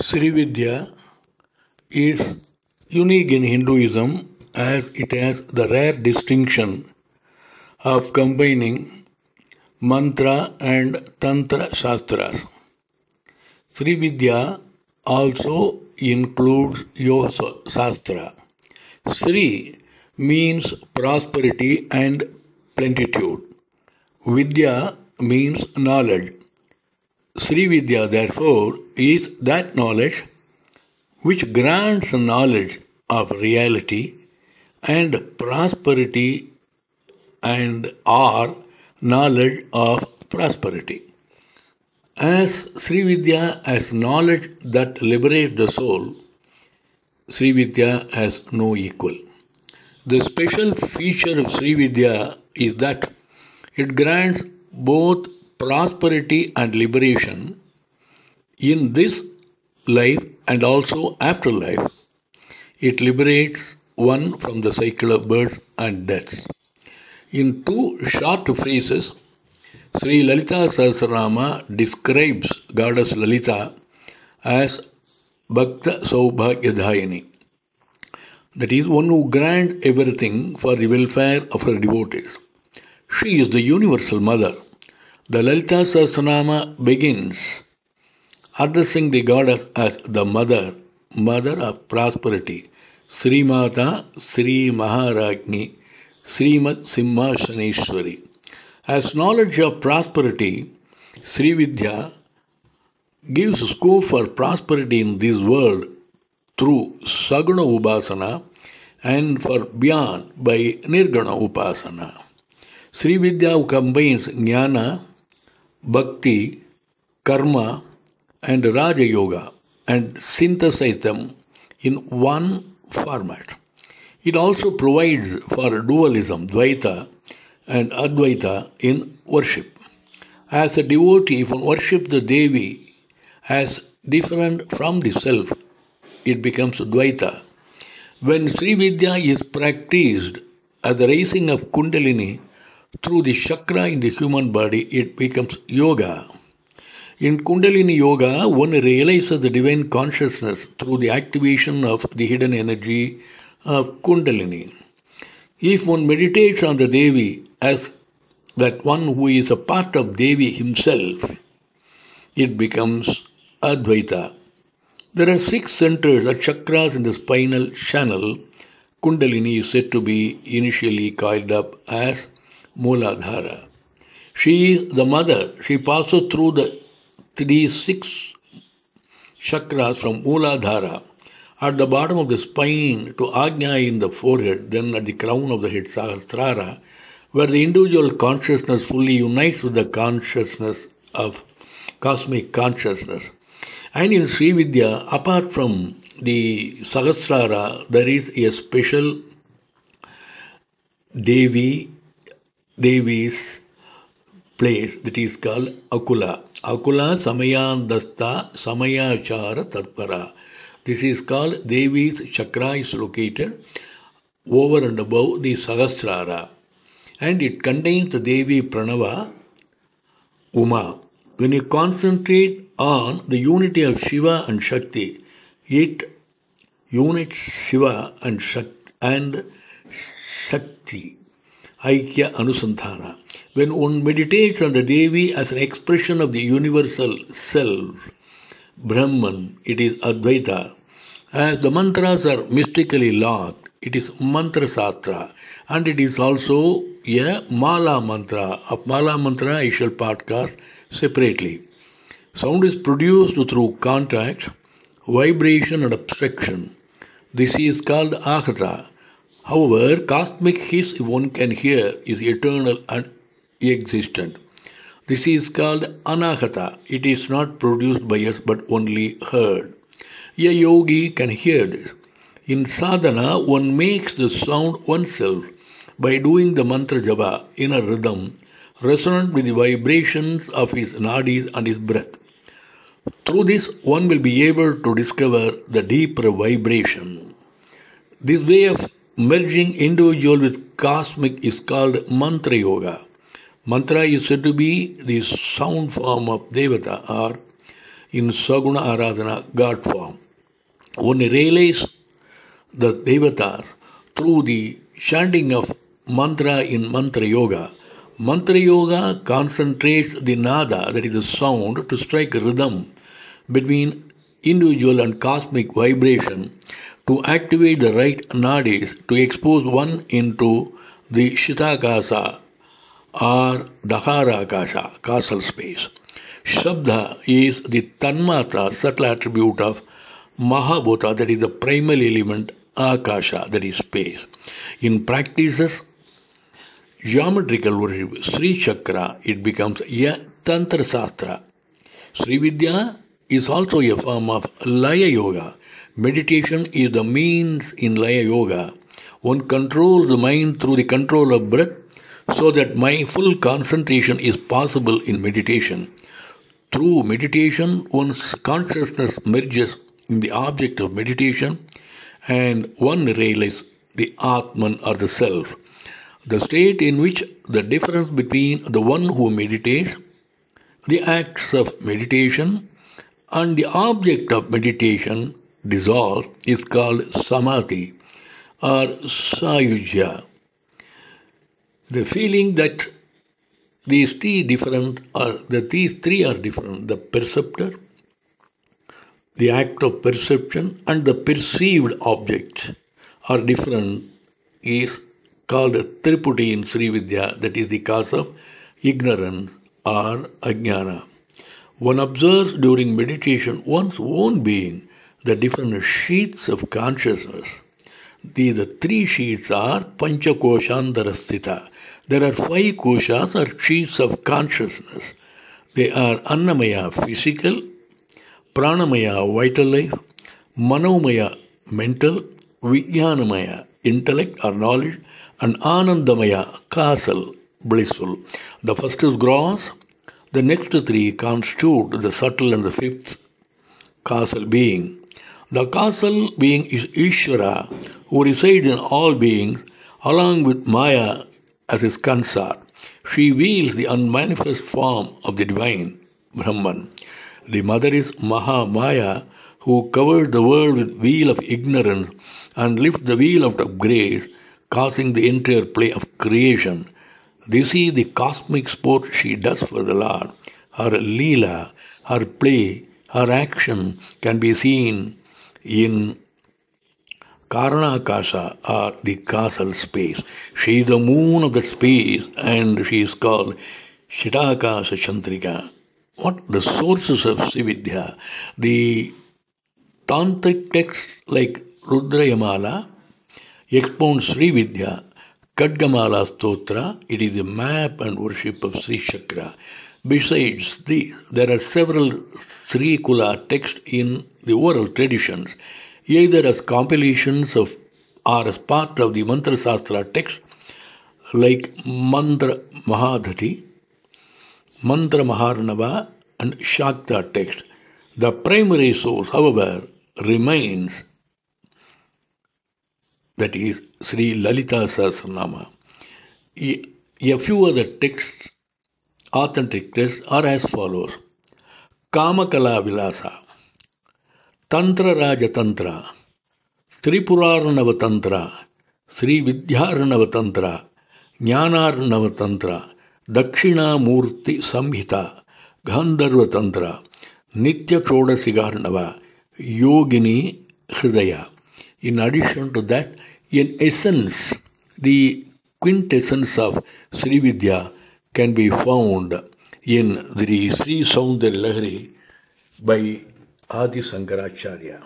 Srividya is unique in Hinduism as it has the rare distinction of combining mantra and tantra shastras. Srividya also includes Yoga Shastra. Sri means prosperity and plenitude. Vidya means knowledge. Sri Vidya, therefore, is that knowledge which grants knowledge of reality and prosperity and or knowledge of prosperity. As Sri Vidya has knowledge that liberates the soul, Sri Vidya has no equal. The special feature of Sri Vidya is that it grants both prosperity and liberation in this life and also after life. It liberates one from the cycle of births and deaths. In two short phrases, Sri Lalita Sahasranama describes Goddess Lalita as Bhakta Saubhagyadayini. That is, one who grants everything for the welfare of her devotees. She is the universal mother. The Lalita Sahasranama begins addressing the goddess as the mother, mother of prosperity, Sri Mata, Sri Maharagni, Srimad Simhashaneshwari. As knowledge of prosperity, Sri Vidya gives scope for prosperity in this world through Saguna Upasana and for beyond by Nirguna Upasana. Sri Vidya combines Jnana, Bhakti, Karma, and Raja Yoga and synthesize them in one format. It also provides for dualism, Dvaita, and Advaita in worship. As a devotee, if one worships the Devi as different from the self, it becomes Dvaita. When Sri Vidya is practiced as the raising of Kundalini through the chakra in the human body, it becomes Yoga. In Kundalini Yoga, one realizes the divine consciousness through the activation of the hidden energy of Kundalini. If one meditates on the Devi as that one who is a part of Devi himself, it becomes Advaita. There are six centers or chakras in the spinal channel. Kundalini is said to be initially coiled up as Mooladhara. She is the mother. She passes through the three six chakras from Mooladhara at the bottom of the spine to Ajna in the forehead, then at the crown of the head, Sahasrara, where the individual consciousness fully unites with the consciousness of cosmic consciousness. And in Sri Vidya, apart from the Sahasrara, there is a special Devi, Devi's place that is called Akula. Akula Samayandasta Samayachara Tatpara. This is called Devi's chakra is located over and above the Sahasrara and it contains the Devi Pranava Uma. When you concentrate on the unity of Shiva and Shakti, it unites Shiva and Shakti, and Shakti, Aikya Anusandhana. When one meditates on the Devi as an expression of the universal self, Brahman, it is Advaita. As the mantras are mystically locked, it is Mantra Sastra and it is also a Mala Mantra. Of Mala Mantra, I shall podcast separately. Sound is produced through contact, vibration, and abstraction. This is called Ahata. However, cosmic hiss, if one can hear, is eternal and existent. This is called Anahata. It is not produced by us but only heard. A yogi can hear this. In sadhana, one makes the sound oneself by doing the mantra japa in a rhythm resonant with the vibrations of his nadis and his breath. Through this, one will be able to discover the deeper vibration. This way of merging individual with cosmic is called mantra yoga. Mantra is said to be the sound form of Devata or in Saguna Aradhana God form. One realizes the devatas through the chanting of mantra in mantra yoga. Mantra yoga concentrates the nada, that is the sound, to strike rhythm between individual and cosmic vibration to activate the right nadis to expose one into the Shitakasa or Dahara Akasha, castle space. Shabda is the Tanmatra, subtle attribute of Mahabhuta, that is the primal element, Akasha, that is space. In practices, geometrical worship, Sri Chakra, it becomes a Tantra Sastra. Sri Vidya is also a form of Laya Yoga. Meditation is the means in Laya Yoga. One controls the mind through the control of breath so that my full concentration is possible in meditation. Through meditation, one's consciousness merges in the object of meditation and one realizes the Atman or the Self, the state in which the difference between the one who meditates, the acts of meditation, and the object of meditation dissolve is called samadhi or sayujya. The feeling that these three different are that these three are different the perceptor, the act of perception, and the perceived object are different is called Triputi in Sri Vidya, that is the cause of ignorance or ajnana. One observes during meditation one's own being, the different sheets of consciousness. These three sheets are Panchakoshantarasthita. There are five koshas or sheets of consciousness. They are Annamaya, physical, Pranamaya, vital life, Manomaya, mental, Vijnanamaya, intellect or knowledge, and Anandamaya, causal, blissful. The first is gross, the next three constitute the subtle and the fifth causal being. The causal being is Ishvara, who resides in all beings, along with Maya as his consort. She wields the unmanifest form of the divine, Brahman. The mother is Mahamaya, who covered the world with veil of ignorance and lifts the veil out of grace, causing the entire play of creation. This is the cosmic sport she does for the Lord. Her Leela, her play, her action can be seen in Karanakasha are the causal space. She is the moon of that space and she is called Shitakasha Chandrika. What the sources of Srividya? The tantric texts like Rudrayamala expound Sri Vidya Khadgamala Stotra, it is a map and worship of Sri Chakra. Besides the, there are several Sri Kula texts in the oral traditions, either as compilations of or as part of the Mantra Sastra text like Mantra Mahodadhi, Mantra Maharnava, and Shakta text. The primary source, however, remains that is Sri Lalita Sahasranama. A few other texts, authentic texts, are as follows Kamakala Vilasa, Tantra, Jnanarnava Tantra, Dakshina Murti Samhita, Gandharva Tantra, Nitya Shodashikarnava, Yogini Hridaya. In addition to that, in essence, the quintessence of Sri Vidya can be found in the Sri Saundarya Lahari by Sankaracharya.